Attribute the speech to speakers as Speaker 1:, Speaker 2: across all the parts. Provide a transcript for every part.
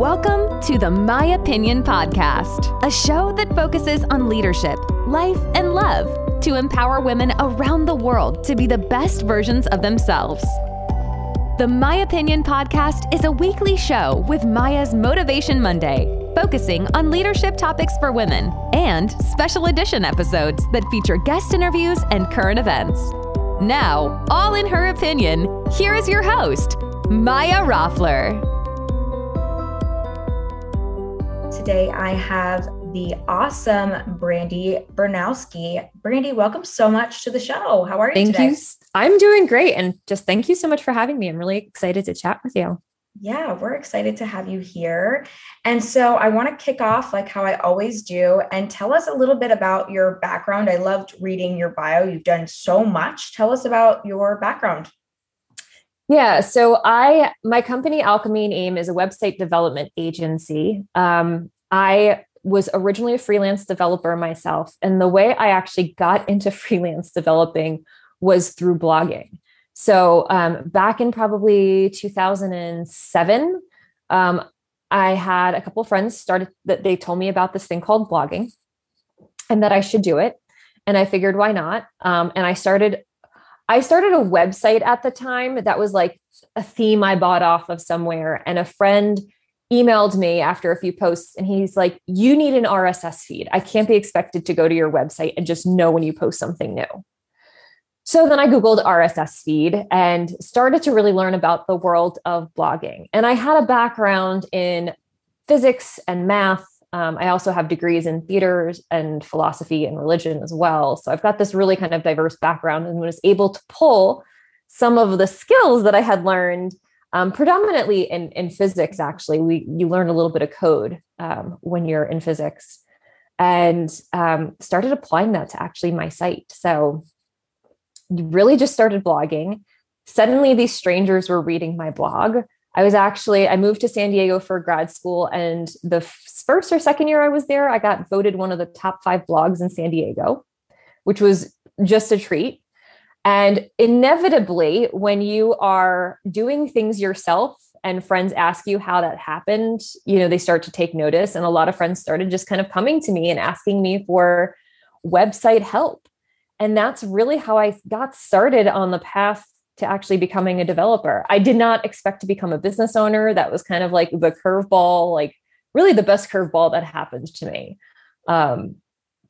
Speaker 1: Welcome to the My Opinion Podcast, a show that focuses on leadership, life, and love to empower women around the world to be the best versions of themselves. The My Opinion Podcast is a weekly show with Maya's Motivation Monday, focusing on leadership topics for women, and special edition episodes that feature guest interviews and current events. Now, all in her opinion, here is your host, Maya Roffler.
Speaker 2: Today I have the awesome Brandi Bernoskie. Brandi, welcome so much to the show. How are you
Speaker 3: thank
Speaker 2: today?
Speaker 3: you. I'm doing great. And just thank you so much for having me. I'm really excited to chat with you.
Speaker 2: Yeah, we're excited to have you here. And so I want to kick off like how I always do and tell us a little bit about your background. I loved reading your bio. You've done so much. Tell us about your background.
Speaker 3: Yeah, so I my company Alchemy and Aim is a website development agency. Um, I was originally a freelance developer myself, and the way I actually got into freelance developing was through blogging. So um, back in probably 2007, um, I had a couple friends started that they told me about this thing called blogging, and that I should do it. And I figured, why not? Um, and I started I started a website at the time that was like a theme I bought off of somewhere. And a friend emailed me after a few posts and he's like, You need an RSS feed. I can't be expected to go to your website and just know when you post something new. So then I Googled RSS feed and started to really learn about the world of blogging. And I had a background in physics and math um, I also have degrees in theater and philosophy and religion as well. So I've got this really kind of diverse background and was able to pull some of the skills that I had learned um, predominantly in, in physics. Actually, we you learn a little bit of code um, when you're in physics, and um, started applying that to actually my site. So really just started blogging. Suddenly, these strangers were reading my blog. I was actually I moved to San Diego for grad school, and the first or second year I was there, I got voted one of the top five blogs in San Diego, which was just a treat. And inevitably, when you are doing things yourself and friends ask you how that happened, you know, they start to take notice. And a lot of friends started just kind of coming to me and asking me for website help. And that's really how I got started on the path to actually becoming a developer. I did not expect to become a business owner. That was kind of like the curveball, like really the best curveball that happened to me. Um,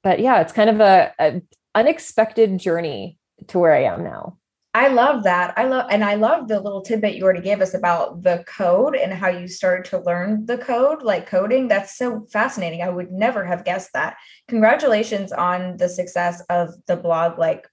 Speaker 3: but yeah, it's kind of a, a unexpected journey to where I am now.
Speaker 2: I love that. I love, and I love the little tidbit you already gave us about the code and how you started to learn the code, like coding. That's so fascinating. I would never have guessed that. Congratulations on the success of the blog, like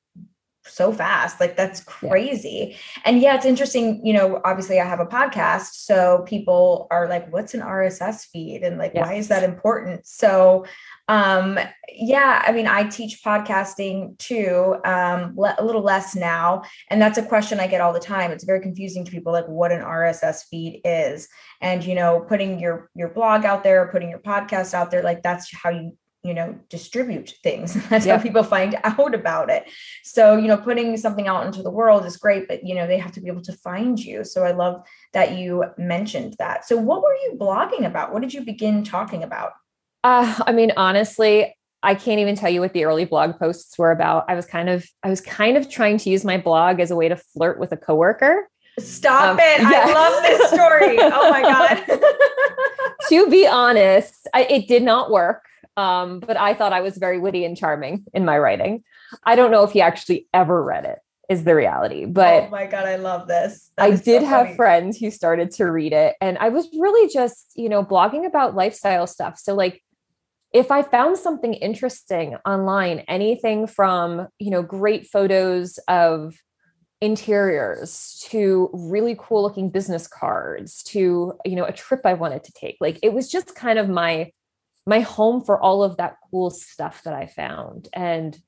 Speaker 2: so fast. Like that's crazy. Yeah. And yeah, it's interesting. You know, obviously I have a podcast. So people are like, what's an RSS feed? And like, why is that important? So um yeah i mean i teach podcasting too um le- a little less now and that's a question i get all the time it's very confusing to people like what an rss feed is and you know putting your your blog out there putting your podcast out there like that's how you you know distribute things that's yeah. how people find out about it so you know putting something out into the world is great but you know they have to be able to find you so i love that you mentioned that so what were you blogging about what did you begin talking about
Speaker 3: uh, i mean honestly i can't even tell you what the early blog posts were about i was kind of i was kind of trying to use my blog as a way to flirt with a coworker
Speaker 2: Stop um, it. Yeah. I love this story. oh my God.
Speaker 3: to be honest, I, it did not work. Um, but I thought I was very witty and charming in my writing. I don't know if he actually ever read it, is the reality. But
Speaker 2: oh my God, I love this.
Speaker 3: That I did so have friends who started to read it. And I was really just, you know, blogging about lifestyle stuff. So, like, if I found something interesting online, anything from, you know, great photos of interiors to really cool looking business cards to, you know, a trip I wanted to take, like, it was just kind of my my home for all of that cool stuff that I found. And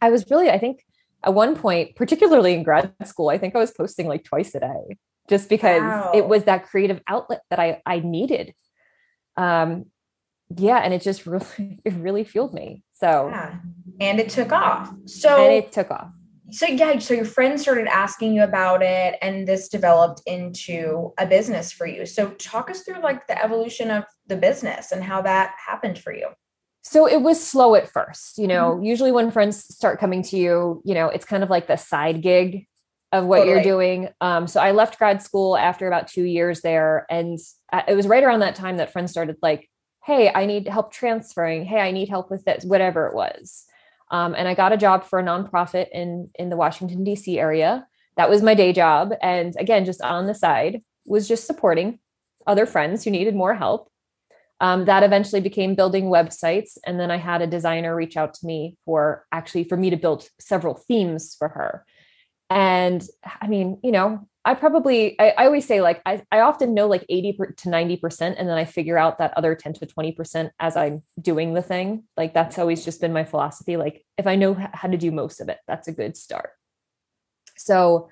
Speaker 3: I was really, I think at one point, particularly in grad school, I think I was posting like twice a day just because wow. it was that creative outlet that I, I needed. Um, yeah. And it just really, it really fueled me. So,
Speaker 2: yeah. and it took off. So
Speaker 3: and it took off
Speaker 2: so yeah, so your friends started asking you about it and this developed into a business for you. So talk us through like the evolution of the business and how that happened for you.
Speaker 3: So it was slow at first, you know, mm-hmm. usually when friends start coming to you, you know, it's kind of like the side gig of what totally. you're doing. Um, so I left grad school after about two years there. And it was right around that time that friends started like, Hey, I need help transferring. Hey, I need help with this, whatever it was. Um, and I got a job for a nonprofit in in the Washington D.C. area. That was my day job, and again, just on the side, was just supporting other friends who needed more help. Um, that eventually became building websites, and then I had a designer reach out to me for actually for me to build several themes for her. And I mean, you know, I probably, I, I, always say like, I, I often know like 80 to 90%, and then I figure out that other 10 to 20% as I'm doing the thing. Like that's always just been my philosophy. Like if I know how to do most of it, that's a good start. So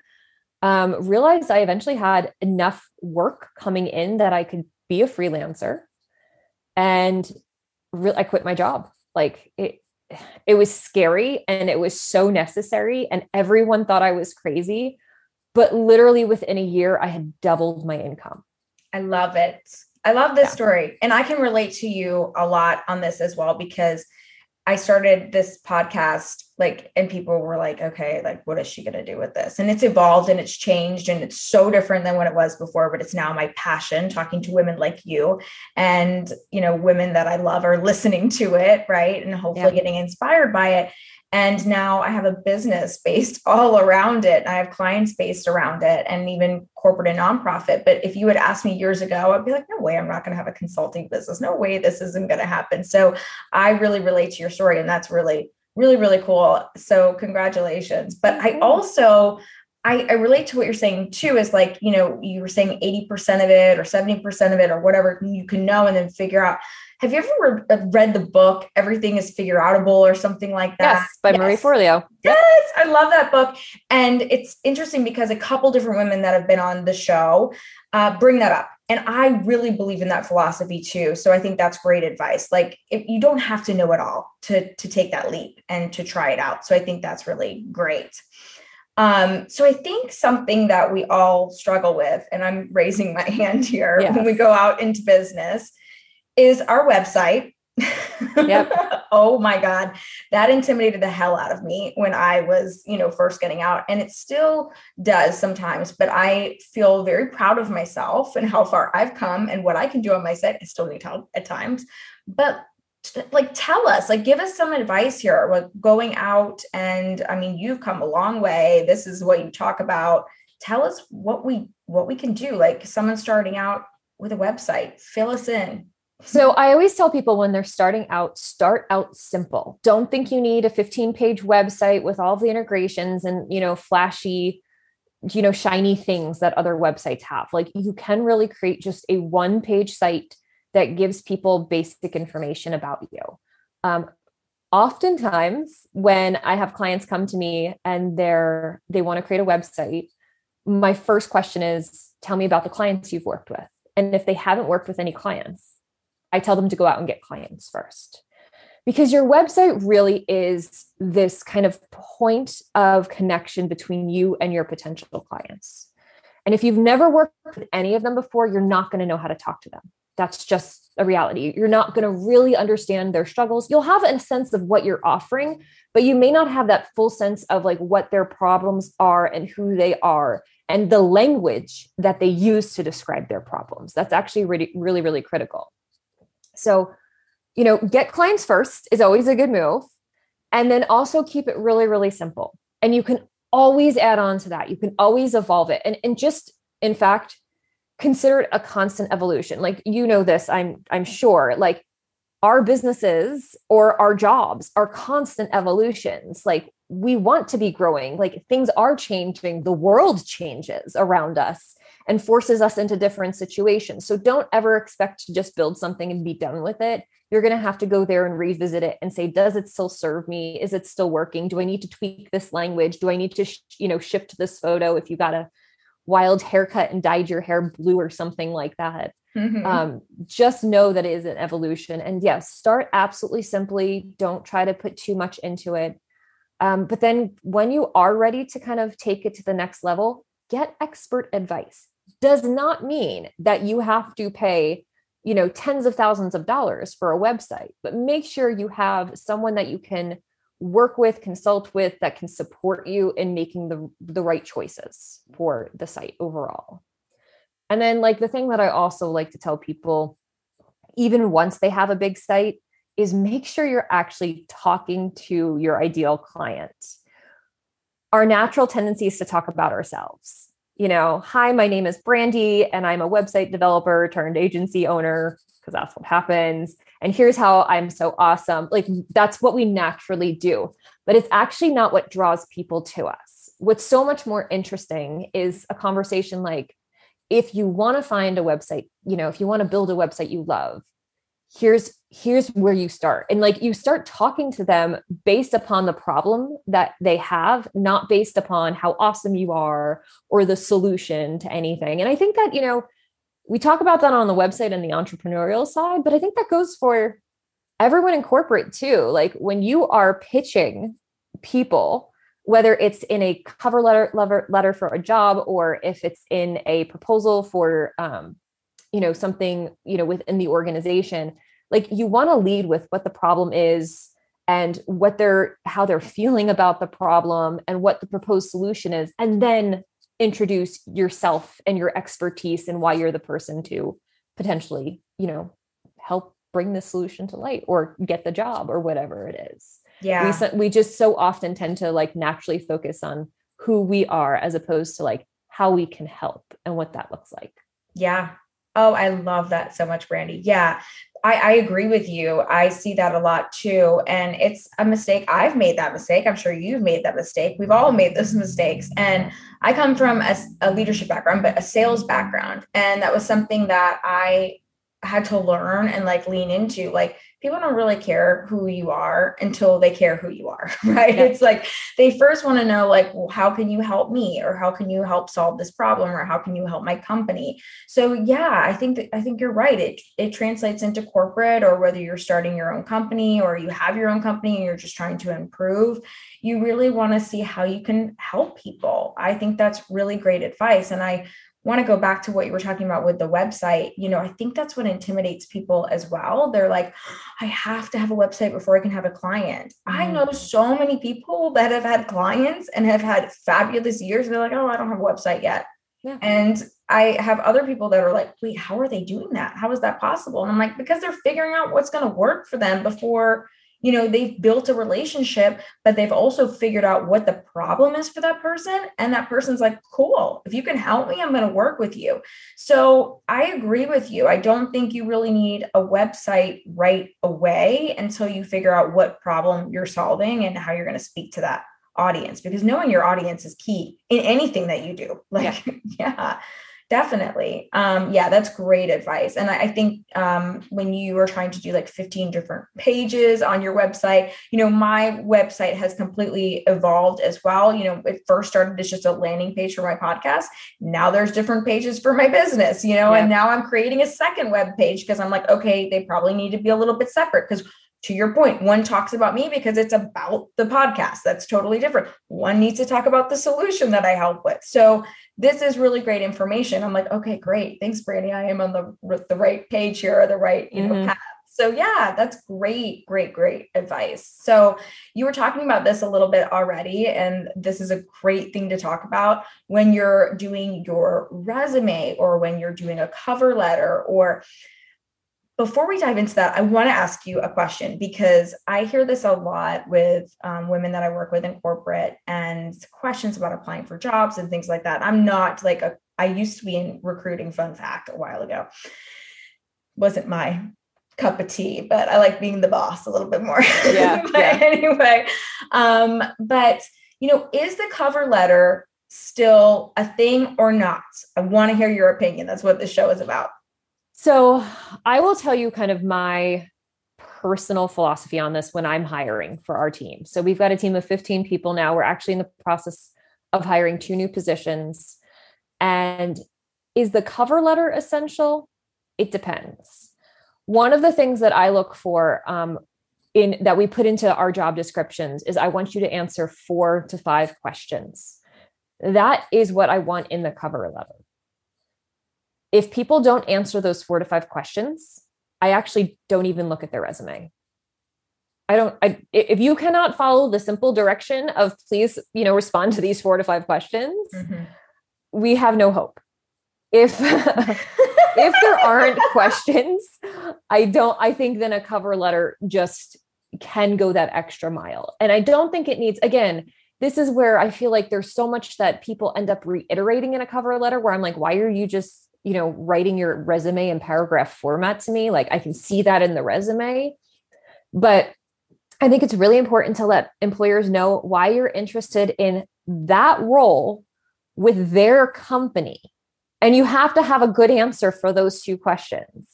Speaker 3: um, realized I eventually had enough work coming in that I could be a freelancer and re- I quit my job. Like it, it was scary and it was so necessary and everyone thought I was crazy but literally within a year i had doubled my income
Speaker 2: i love it i love this yeah. story and i can relate to you a lot on this as well because I started this podcast, like, and people were like, okay, like, what is she going to do with this? And it's evolved and it's changed and it's so different than what it was before, but it's now my passion talking to women like you and, you know, women that I love are listening to it, right? And hopefully yeah. getting inspired by it. And now I have a business based all around it. I have clients based around it and even corporate and nonprofit. But if you had asked me years ago, I'd be like, no way, I'm not going to have a consulting business. No way, this isn't going to happen. So I really relate to your story. And that's really, really, really cool. So congratulations. But I also, I, I, relate to what you're saying too is like you know you were saying 80% of it or 70% of it or whatever you can know and then figure out have you ever re- uh, read the book Everything is Figure Outable or something like that?
Speaker 3: Yes, by yes. Marie Forleo.
Speaker 2: Yes, I love that book. And it's interesting because a couple different women that have been on the show uh, bring that up. And I really believe in that philosophy too. So I think that's great advice. Like if you don't have to know it all to, to take that leap and to try it out. So I think that's really great. Um, so I think something that we all struggle with, and I'm raising my hand here yes. when we go out into business, is our website. Yep. oh my God. That intimidated the hell out of me when I was, you know, first getting out. And it still does sometimes, but I feel very proud of myself and how far I've come and what I can do on my site. I still need help at times. But like tell us like give us some advice here like going out and i mean you've come a long way this is what you talk about tell us what we what we can do like someone starting out with a website fill us in
Speaker 3: so I always tell people when they're starting out, start out simple. Don't think you need a 15 page website with all the integrations and, you know, flashy, you know, shiny things that other websites have. Like you can really create just a one page site that gives people basic information about you. Um, oftentimes when I have clients come to me and they're, they want to create a website, my first question is, tell me about the clients you've worked with. And if they haven't worked with any clients, I tell them to go out and get clients first. Because your website really is this kind of point of connection between you and your potential clients. And if you've never worked with any of them before, you're not going to know how to talk to them. That's just a reality. You're not going to really understand their struggles. You'll have a sense of what you're offering, but you may not have that full sense of like what their problems are and who they are and the language that they use to describe their problems. That's actually really, really, really critical. So, you know, get clients first is always a good move. And then also keep it really, really simple. And you can always add on to that. You can always evolve it. And, and just, in fact, consider it a constant evolution. Like, you know, this, I'm, I'm sure, like our businesses or our jobs are constant evolutions. Like, we want to be growing, like, things are changing, the world changes around us and forces us into different situations. So don't ever expect to just build something and be done with it. You're going to have to go there and revisit it and say, does it still serve me? Is it still working? Do I need to tweak this language? Do I need to, sh- you know, shift this photo if you got a wild haircut and dyed your hair blue or something like that? Mm-hmm. Um, just know that it is an evolution. And yes, start absolutely simply. Don't try to put too much into it. Um, but then when you are ready to kind of take it to the next level, get expert advice. Does not mean that you have to pay, you know, tens of thousands of dollars for a website, but make sure you have someone that you can work with, consult with, that can support you in making the, the right choices for the site overall. And then, like, the thing that I also like to tell people, even once they have a big site, is make sure you're actually talking to your ideal client. Our natural tendency is to talk about ourselves. You know, hi, my name is Brandi, and I'm a website developer turned agency owner, because that's what happens. And here's how I'm so awesome. Like, that's what we naturally do. But it's actually not what draws people to us. What's so much more interesting is a conversation like, if you want to find a website, you know, if you want to build a website you love, here's here's where you start. And like you start talking to them based upon the problem that they have not based upon how awesome you are or the solution to anything. And i think that you know we talk about that on the website and the entrepreneurial side but i think that goes for everyone in corporate too. Like when you are pitching people whether it's in a cover letter letter, letter for a job or if it's in a proposal for um, you know something you know within the organization like you want to lead with what the problem is and what they're how they're feeling about the problem and what the proposed solution is and then introduce yourself and your expertise and why you're the person to potentially you know help bring the solution to light or get the job or whatever it is.
Speaker 2: Yeah.
Speaker 3: we, we just so often tend to like naturally focus on who we are as opposed to like how we can help and what that looks like.
Speaker 2: Yeah Oh, I love that so much, Brandi. Yeah, I, I, agree with you. I see that a lot too. And it's a mistake. I've made that mistake. I'm sure you've made that mistake. We've all made those mistakes. And I come from a, a leadership background, but a sales background. And that was something that I had to learn and like lean into. Like, people don't really care who you are until they care who you are right? Yeah. it's like they first want to know like well, how can you help me? Or how can you help solve this problem? Or how can you help my company? So yeah i think that i think you're right. It it translates into corporate or whether you're starting your own company or you have your own company and you're just trying to improve you really want to see how you can help people. I think that's really great advice. And i want to go back to what you were talking about with the website, you know, I think that's what intimidates people as well. They're like, I have to have a website before I can have a client. Mm. I know so many people that have had clients and have had fabulous years. they're like, oh, I don't have a website yet. Yeah. And I have other people that are like, wait, how are they doing that? How is that possible? And I'm like, because they're figuring out what's going to work for them before you know they've built a relationship but they've also figured out what the problem is for that person and that person's like cool if you can help me i'm going to work with you. So i agree with you. I don't think you really need a website right away until you figure out what problem you're solving and how you're going to speak to that audience because knowing your audience is key in anything that you do. Like yeah, yeah Definitely. Um, yeah, that's great advice. And I, I think um, when you are trying to do like 15 different pages on your website, you know, my website has completely evolved as well. You know, it first started as just a landing page for my podcast. Now there's different pages for my business, you know, yeah. and now I'm creating a second web page because I'm like, okay, they probably need to be a little bit separate because to your point, one talks about me because it's about the podcast. That's totally different. One needs to talk about the solution that I help with. So this is really great information. I'm like, okay, great. Thanks, Brandi. I am on the the right page here, or the right you know mm-hmm. path. So yeah, that's great, great, great advice. So you were talking about this a little bit already, and this is a great thing to talk about when you're doing your resume or when you're doing a cover letter or before we dive into that, I want to ask you a question because I hear this a lot with um, women that I work with in corporate and questions about applying for jobs and things like that. I'm not like a, I used to be in recruiting, fun fact, a while ago. Wasn't my cup of tea, but I like being the boss a little bit more. Yeah. but yeah. anyway, um, but you know, is the cover letter still a thing or not? I want to hear your opinion. That's what this show is about.
Speaker 3: So I will tell you kind of my personal philosophy on this when I'm hiring for our team. So we've got a team of 15 people now. We're actually in the process of hiring two new positions. And is the cover letter essential? It depends. One of the things that I look for um, in that we put into our job descriptions is I want you to answer four to five questions. That is what I want in the cover letter. If people don't answer those four to five questions, I actually don't even look at their resume. I don't I if you cannot follow the simple direction of please, you know, respond to these four to five questions, mm-hmm. we have no hope. If if there aren't questions, I don't I think then a cover letter just can go that extra mile. And I don't think it needs again, this is where I feel like there's so much that people end up reiterating in a cover letter where I'm like, why are you just, you know, writing your resume in paragraph format to me? Like I can see that in the resume. But I think it's really important to let employers know why you're interested in that role with their company. And you have to have a good answer for those two questions.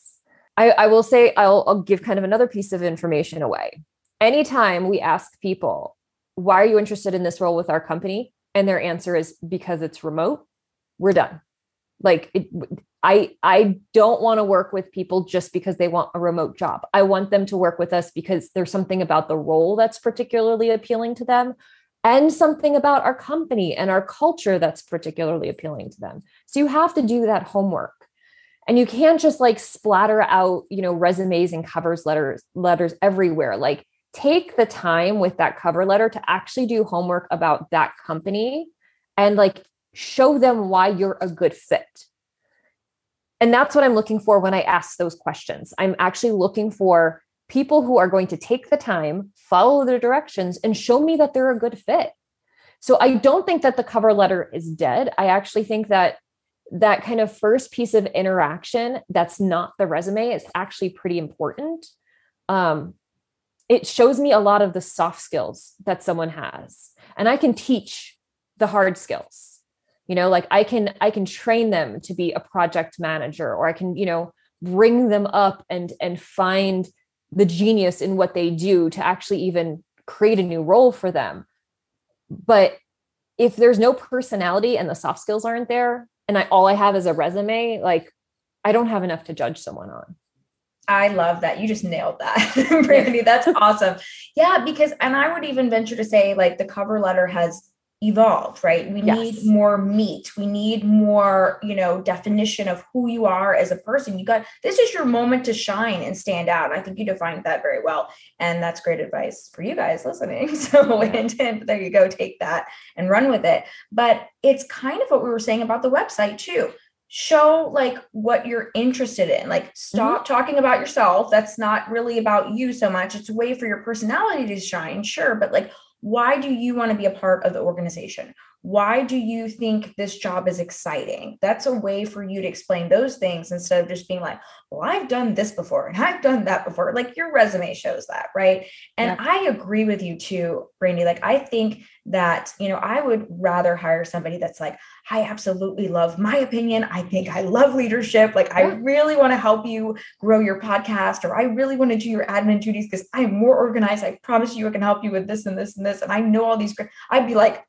Speaker 3: I, I will say, I'll, I'll give kind of another piece of information away. Anytime we ask people, why are you interested in this role with our company? And their answer is because it's remote, we're done. Like it, I I don't want to work with people just because they want a remote job. I want them to work with us because there's something about the role that's particularly appealing to them and something about our company and our culture that's particularly appealing to them. So you have to do that homework. And you can't just like splatter out, you know, resumes and covers letters letters everywhere. Like take the time with that cover letter to actually do homework about that company and like show them why you're a good fit. And that's what I'm looking for when I ask those questions. I'm actually looking for people who are going to take the time, follow the directions, and show me that they're a good fit. So I don't think that the cover letter is dead. I actually think that that kind of first piece of interaction that's not the resume is actually pretty important. Um, it shows me a lot of the soft skills that someone has, and I can teach the hard skills. You know, like I can I can train them to be a project manager, or I can you know bring them up and and find the genius in what they do to actually even create a new role for them. But if there's no personality and the soft skills aren't there, and I all I have is a resume, like I don't have enough to judge someone on.
Speaker 2: I love that. You just nailed that, Brandi. That's awesome. Yeah, because, and I would even venture to say, like, the cover letter has evolved, right? We yes. need more meat. We need more, you know, definition of who you are as a person. You got this is your moment to shine and stand out. I think you defined that very well. And that's great advice for you guys listening. So and there you go, take that and run with it. But it's kind of what we were saying about the website too show like what you're interested in like stop mm-hmm. talking about yourself that's not really about you so much it's a way for your personality to shine sure but like why do you want to be a part of the organization? Why do you think this job is exciting? That's a way for you to explain those things instead of just being like, well, I've done this before and I've done that before. Like your resume shows that, right? And yeah. I agree with you too, Brandi. Like, I think that, you know, I would rather hire somebody that's like, I absolutely love my opinion. I think I love leadership. Like, yeah. I mm. really want to help you grow your podcast, or I really want to do your admin duties because I'm more organized. I promise you, I can help you with this and this and this. And I know all these. Great. I'd be like,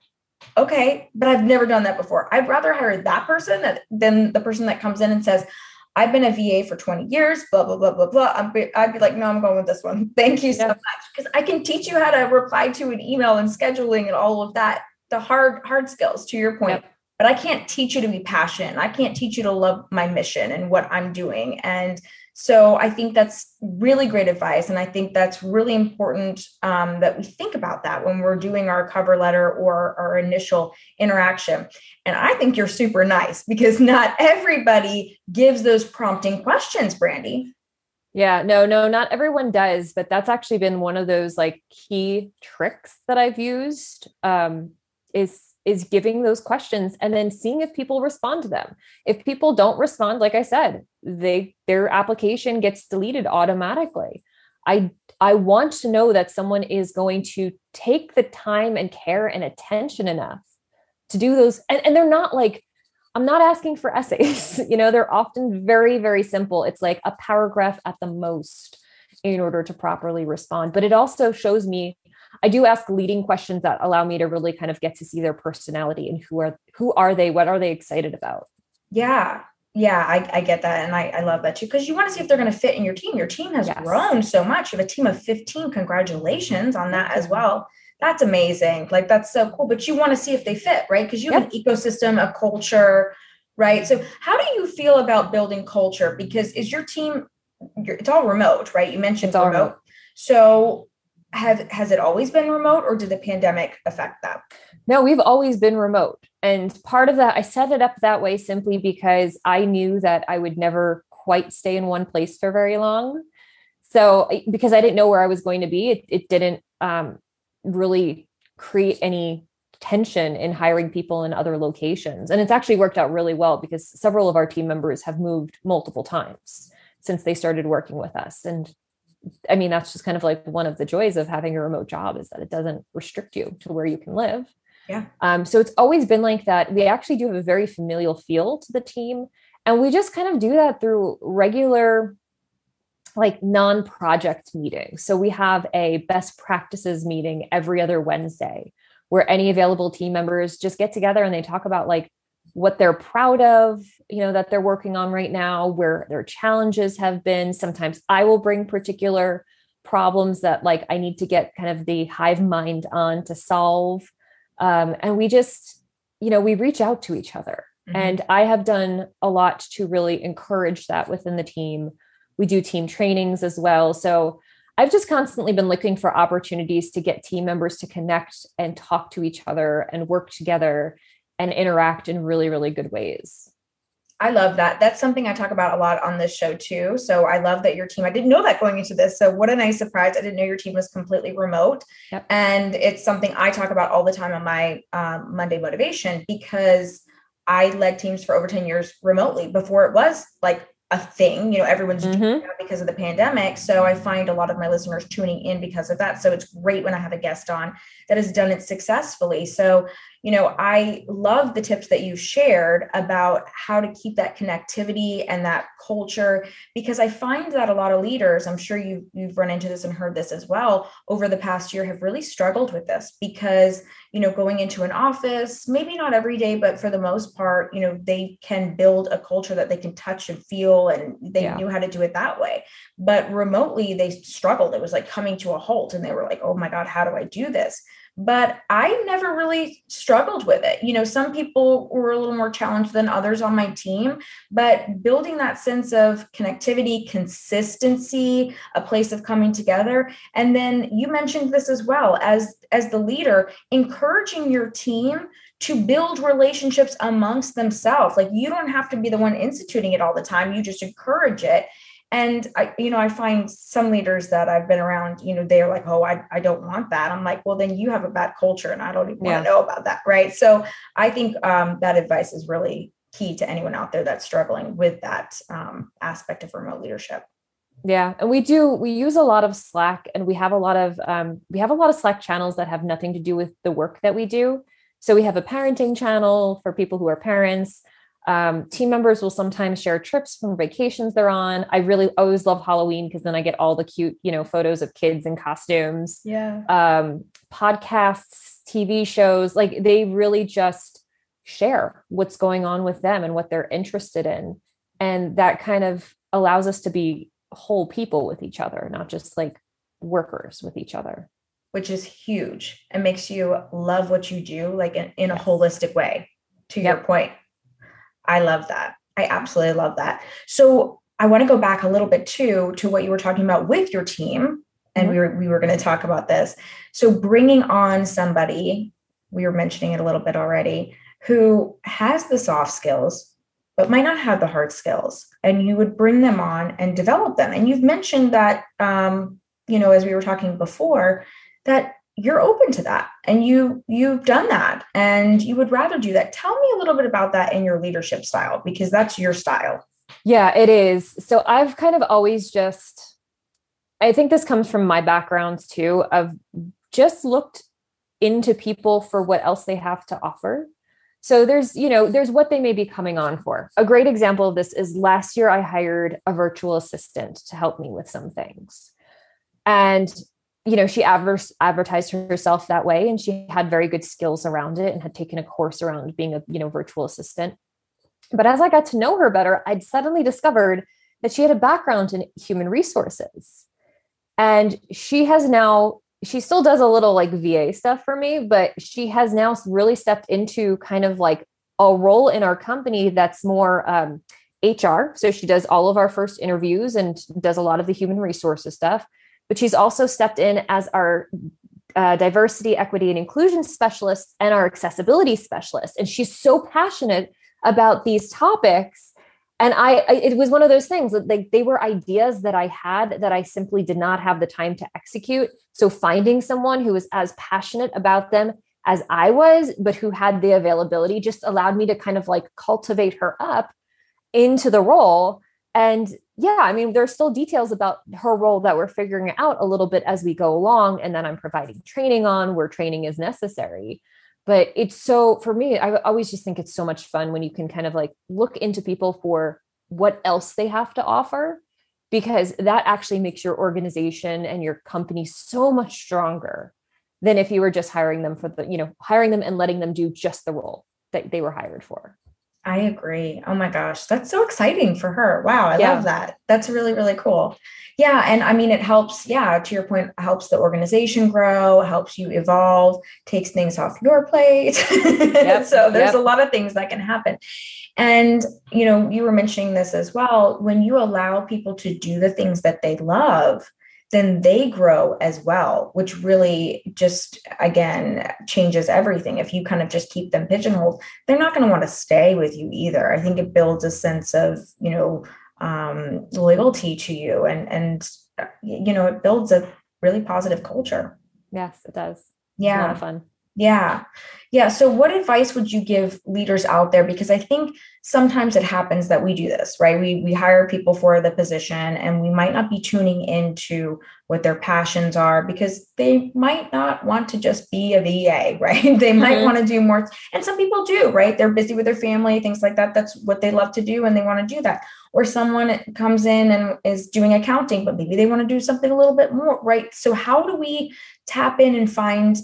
Speaker 2: okay, but I've never done that before. I'd rather hire that person than the person that comes in and says, I've been a VA for 20 years, blah, blah, blah, blah, blah. I'd be, I'd be like, no, I'm going with this one. Thank you so yeah. much. Because I can teach you how to reply to an email and scheduling and all of that, the hard, hard skills to your point. Yep. But I can't teach you to be passionate. I can't teach you to love my mission and what I'm doing. And so I think that's really great advice. And I think that's really important um, that we think about that when we're doing our cover letter or our initial interaction. And I think you're super nice because not everybody gives those prompting questions, Brandi.
Speaker 3: Yeah, no, no, not everyone does, but that's actually been one of those like key tricks that I've used um, is is giving those questions and then seeing if people respond to them. If people don't respond, like I said, they their application gets deleted automatically. I I want to know that someone is going to take the time and care and attention enough to do those and, and they're not like I'm not asking for essays. you know, they're often very, very simple. It's like a paragraph at the most in order to properly respond. But it also shows me I do ask leading questions that allow me to really kind of get to see their personality and who are who are they, what are they excited about.
Speaker 2: Yeah. Yeah, I, I get that. And I, I love that too. Because you want to see if they're going to fit in your team. Your team has yes. grown so much. You have a team of 15. Congratulations on that as well. That's amazing. Like that's so cool. But you want to see if they fit, right? Because you have yep. an ecosystem, a culture, right? So how do you feel about building culture? Because is your team it's all remote, right? You mentioned it's remote. remote. So have has it always been remote or did the pandemic affect that?
Speaker 3: No, we've always been remote. And part of that, I set it up that way simply because I knew that I would never quite stay in one place for very long. So, because I didn't know where I was going to be, it, it didn't um, really create any tension in hiring people in other locations. And it's actually worked out really well because several of our team members have moved multiple times since they started working with us. And I mean, that's just kind of like one of the joys of having a remote job is that it doesn't restrict you to where you can live.
Speaker 2: Yeah.
Speaker 3: Um, so it's always been like that. We actually do have a very familial feel to the team. And we just kind of do that through regular, like non project meetings. So we have a best practices meeting every other Wednesday where any available team members just get together and they talk about like what they're proud of, you know, that they're working on right now, where their challenges have been. Sometimes I will bring particular problems that like I need to get kind of the hive mind on to solve. Um, and we just, you know, we reach out to each other. Mm-hmm. And I have done a lot to really encourage that within the team. We do team trainings as well. So I've just constantly been looking for opportunities to get team members to connect and talk to each other and work together and interact in really, really good ways.
Speaker 2: I love that. That's something I talk about a lot on this show too. So I love that your team, I didn't know that going into this. So what a nice surprise. I didn't know your team was completely remote. Yep. And it's something I talk about all the time on my um, Monday motivation because I led teams for over 10 years remotely before it was like a thing. You know, everyone's mm-hmm. because of the pandemic. So I find a lot of my listeners tuning in because of that. So it's great when I have a guest on that has done it successfully. So, you know, I love the tips that you shared about how to keep that connectivity and that culture because I find that a lot of leaders, I'm sure you you've run into this and heard this as well, over the past year have really struggled with this because you know, going into an office, maybe not every day, but for the most part, you know, they can build a culture that they can touch and feel and they yeah. knew how to do it that way. But remotely, they struggled. It was like coming to a halt and they were like, oh my God, how do I do this? But I never really struggled with it. You know, some people were a little more challenged than others on my team, but building that sense of connectivity, consistency, a place of coming together. And then you mentioned this as well as as the leader, encouraging your team to build relationships amongst themselves. Like you don't have to be the one instituting it all the time. You just encourage it and I, you know, I find some leaders that I've been around, you know, they're like, oh, I, I don't want that. I'm like, well, then you have a bad culture and I don't even yeah. want to know about that. Right. So I think um, that advice is really key to anyone out there that's struggling with that um, aspect of remote leadership.
Speaker 3: Yeah, and we do. We use a lot of Slack, and we have a lot of um, we have a lot of Slack channels that have nothing to do with the work that we do. So we have a parenting channel for people who are parents. Um, team members will sometimes share trips from vacations they're on. I really always love Halloween because then I get all the cute, you know, photos of kids in costumes.
Speaker 2: Yeah.
Speaker 3: Um, podcasts, TV shows, like they really just share what's going on with them and what they're interested in. And that kind of allows us to be whole people with each other, not just like workers with each other.
Speaker 2: Which is huge and makes you love what you do, like in, in a holistic way, to yep. your point. I love that. I absolutely love that. So I want to go back a little bit too to what you were talking about with your team. And mm-hmm. we were we were going to talk about this. So bringing on somebody, we were mentioning it a little bit already, who has the soft skills but might not have the hard skills, and you would bring them on and develop them. And you've mentioned that, um, you know, as we were talking before, that you're open to that and you you've done that and you would rather do that. Tell me a little bit about that in your leadership style because that's your style.
Speaker 3: Yeah it is. So i've kind of always just i think this comes from my backgrounds too of just looked into people for what else they have to offer. So there's you know there's what they may be coming on for. A great example of this is last year i hired a virtual assistant to help me with some things. And you know, she adver- advertised herself that way and she had very good skills around it and had taken a course around being a, you know, virtual assistant. But as I got to know her better, I'd suddenly discovered that she had a background in human resources. And she has now, she still does a little like VA stuff for me, but she has now really stepped into kind of like a role in our company that's more um, HR. So she does all of our first interviews and does a lot of the human resources stuff. But she's also stepped in as our uh, diversity, equity, and inclusion specialist and our accessibility specialist. And she's so passionate about these topics. And I, I, it was one of those things that like they were ideas that I had that I simply did not have the time to execute. So finding someone who was as passionate about them as I was, but who had the availability just allowed me to kind of like cultivate her up into the role. And yeah, I mean, there's still details about her role that we're figuring out a little bit as we go along. And then I'm providing training on where training is necessary. But it's so, for me, I always just think it's so much fun when you can kind of like look into people for what else they have to offer, because that actually makes your organization and your company so much stronger than if you were just hiring them for the, you know, hiring them and letting them do just the role that they were hired for.
Speaker 2: I agree. Oh my gosh, that's so exciting for her. Wow, I yeah. love that. That's really, really cool. Yeah. And I mean, it helps, yeah, to your point, helps the organization grow, helps you evolve, takes things off your plate. Yep. so there's yep. a lot of things that can happen. And, you know, you were mentioning this as well. When you allow people to do the things that they love, then they grow as well, which really just, again, changes everything. If you kind of just keep them pigeonholed, they're not going to want to stay with you either. I think it builds a sense of, you know, um, loyalty to you and, and, you know, it builds a really positive culture.
Speaker 3: Yes, it does.
Speaker 2: Yeah.
Speaker 3: a lot of fun.
Speaker 2: Yeah. Yeah. So, what advice would you give leaders out there? Because I think sometimes it happens that we do this, right? We we hire people for the position, and we might not be tuning into what their passions are because they might not want to just be a VA, right? They might mm-hmm. want to do more, and some people do, right? They're busy with their family, things like that. That's what they love to do, and they want to do that. Or someone comes in and is doing accounting, but maybe they want to do something a little bit more, right? So, how do we tap in and find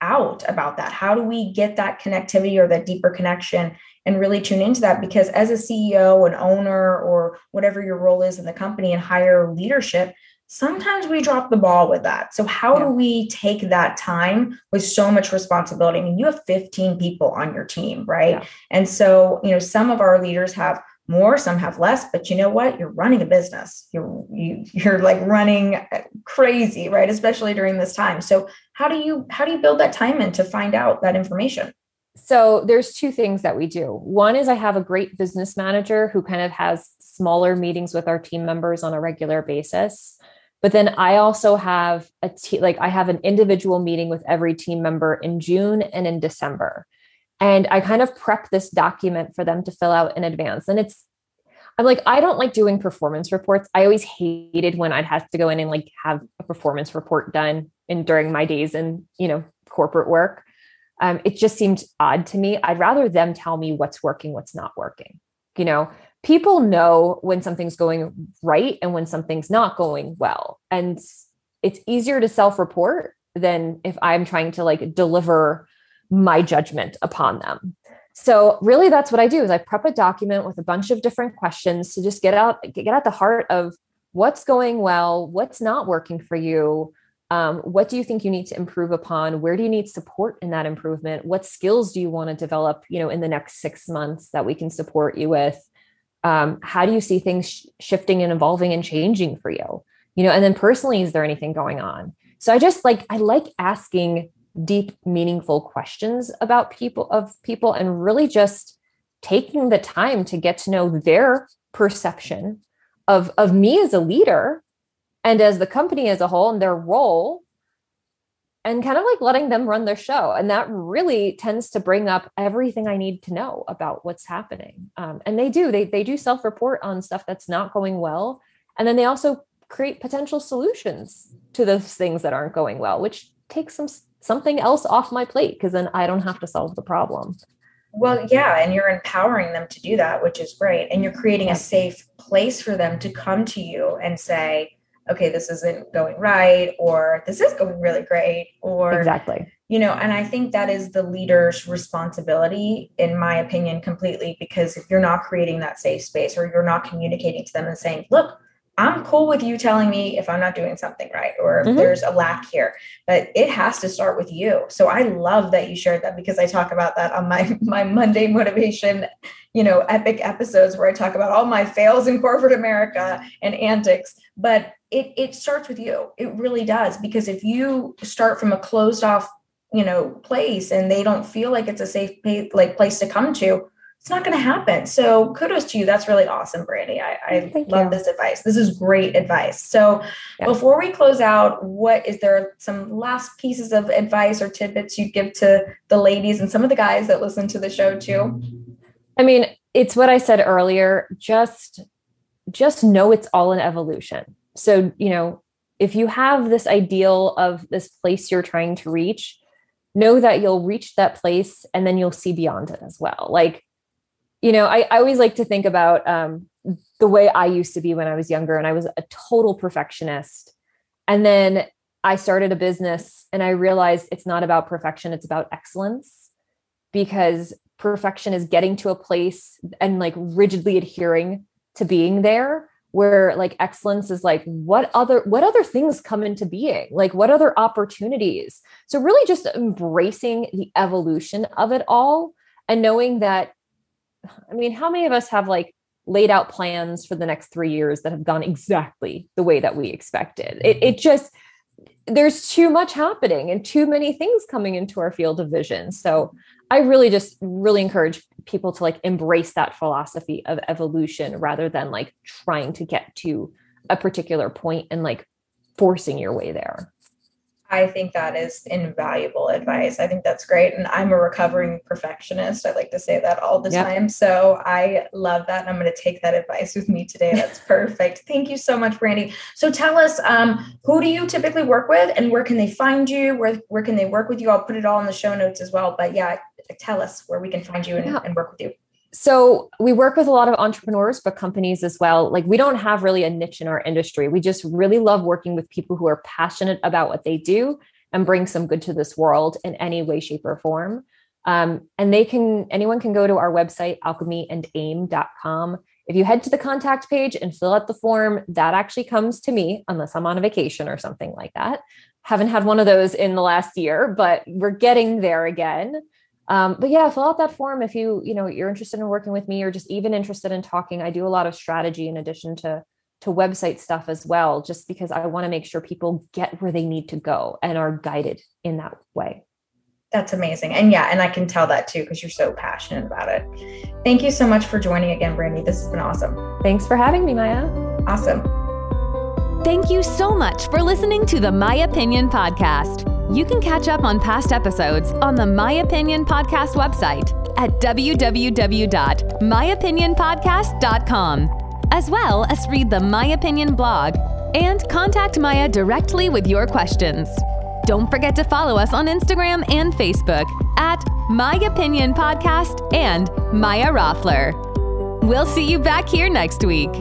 Speaker 2: out about that? How do we get that connectivity or that deeper connection and really tune into that? Because as a CEO, an owner, or whatever your role is in the company and higher leadership, sometimes we drop the ball with that. So, how yeah. do we take that time with so much responsibility? I mean, you have 15 people on your team, right? Yeah. And so, you know, some of our leaders have more some have less but you know what you're running a business you're you, you're like running uh, crazy right especially during this time so how do you how do you build that time in to find out that information?
Speaker 3: So there's two things that we do. One is i have a great business manager who kind of has smaller meetings with our team members on a regular basis. But then i also have a like i have an individual meeting with every team member in june and in december. And I kind of prep this document for them to fill out in advance. And it's, I'm like, I don't like doing performance reports. I always hated when I'd have to go in and like have a performance report done in during my days in, you know, corporate work. Um, it just seemed odd to me. I'd rather them tell me what's working, what's not working. You know, people know when something's going right and when something's not going well. And it's easier to self report than if I'm trying to like deliver my judgment upon them. So really that's what I do is I prep a document with a bunch of different questions to just get out get at the heart of what's going well, what's not working for you, um, what do you think you need to improve upon? Where do you need support in that improvement? What skills do you want to develop you know in the next six months that we can support you with? Um, how do you see things sh- shifting and evolving and changing for you? You know and then personally is there anything going on? So i just like i like asking deep meaningful questions about people of people and really just taking the time to get to know their perception of of me as a leader and as the company as a whole and their role and kind of like letting them run their show and that really tends to bring up everything i need to know about what's happening um, and they do they, they do self-report on stuff that's not going well and then they also create potential solutions to those things that aren't going well which takes some something else off my plate because then I don't have to solve the problem.
Speaker 2: Well, yeah, and you're empowering them to do that, which is great. And you're creating a safe place for them to come to you and say, okay, this isn't going right, or this is going really great, or
Speaker 3: exactly.
Speaker 2: You know, and I think that is the leader's responsibility, in my opinion, completely, because if you're not creating that safe space or you're not communicating to them and saying, look, I'm cool with you telling me if I'm not doing something right or if mm-hmm. there's a lack here, but it has to start with you. So I love that you shared that because I talk about that on my my Monday motivation, you know, epic episodes where I talk about all my fails in corporate America and antics, but it it starts with you. It really does because if you start from a closed off, you know, place and they don't feel like it's a safe pay, like place to come to, it's not going to happen. So kudos to you. That's really awesome, Brandi. I, I love you. this advice. This is great advice. So yeah. before we close out, what is there some last pieces of advice or tidbits you'd give to the ladies and some of the guys that listen to the show too?
Speaker 3: I mean, it's what I said earlier. Just just know it's all an evolution. So, you know, if you have this ideal of this place you're trying to reach, know that you'll reach that place and then you'll see beyond it as well. Like you know, I, I always like to think about um, the way I used to be when I was younger, and I was a total perfectionist. And then I started a business and I realized it's not about perfection, it's about excellence because perfection is getting to a place and like rigidly adhering to being there where like excellence is like what other what other things come into being like what other opportunities so really just embracing the evolution of it all and knowing that I mean, how many of us have like laid out plans for the next three years that have gone exactly the way that we expected? It, mm-hmm. it just, there's too much happening and too many things coming into our field of vision. So I really just really encourage people to like embrace that philosophy of evolution rather than like trying to get to a particular point and like forcing your way there.
Speaker 2: I think that is invaluable advice. I think that's great. And I'm a recovering perfectionist. I like to say that all the yep. time. So I love that. And I'm going to take that advice with me today. That's perfect. Thank you so much, Brandi. So tell us, um, who do you typically work with and where can they find you? Where, where can they work with you? I'll put it all in the show notes as well. But yeah, tell us where we can find you and, yeah. and work with you
Speaker 3: so we work with a lot of entrepreneurs but companies as well. Like we don't have really a niche in our industry. We just really love working with people who are passionate about what they do and bring some good to this world in any way shape or form. Um, and they can anyone can go to our website alchemyandaim.com if you head to the contact page and fill out the form that actually comes to me unless i'm on a vacation or something like that. Haven't had one of those in the last year but we're getting there again um, but yeah fill out that form if you you know you're interested in working with me or just even interested in talking. I do a lot of strategy in addition to to website stuff as well just because i want to make sure people get where they need to go and are guided in that way.
Speaker 2: That's amazing. And yeah and i can tell that too because you're so passionate about it. Thank you so much for joining again Brandi this has been awesome.
Speaker 3: Thanks for having me maya.
Speaker 2: Awesome
Speaker 1: thank you so much for listening to the my opinion podcast you can catch up on past episodes on the My Opinion Podcast website at www.myopinionpodcast.com, as well as read the My Opinion blog and contact Maya directly with your questions. Don't forget to follow us on Instagram and Facebook at My Opinion Podcast and Maya Roffler. We'll see you back here next week.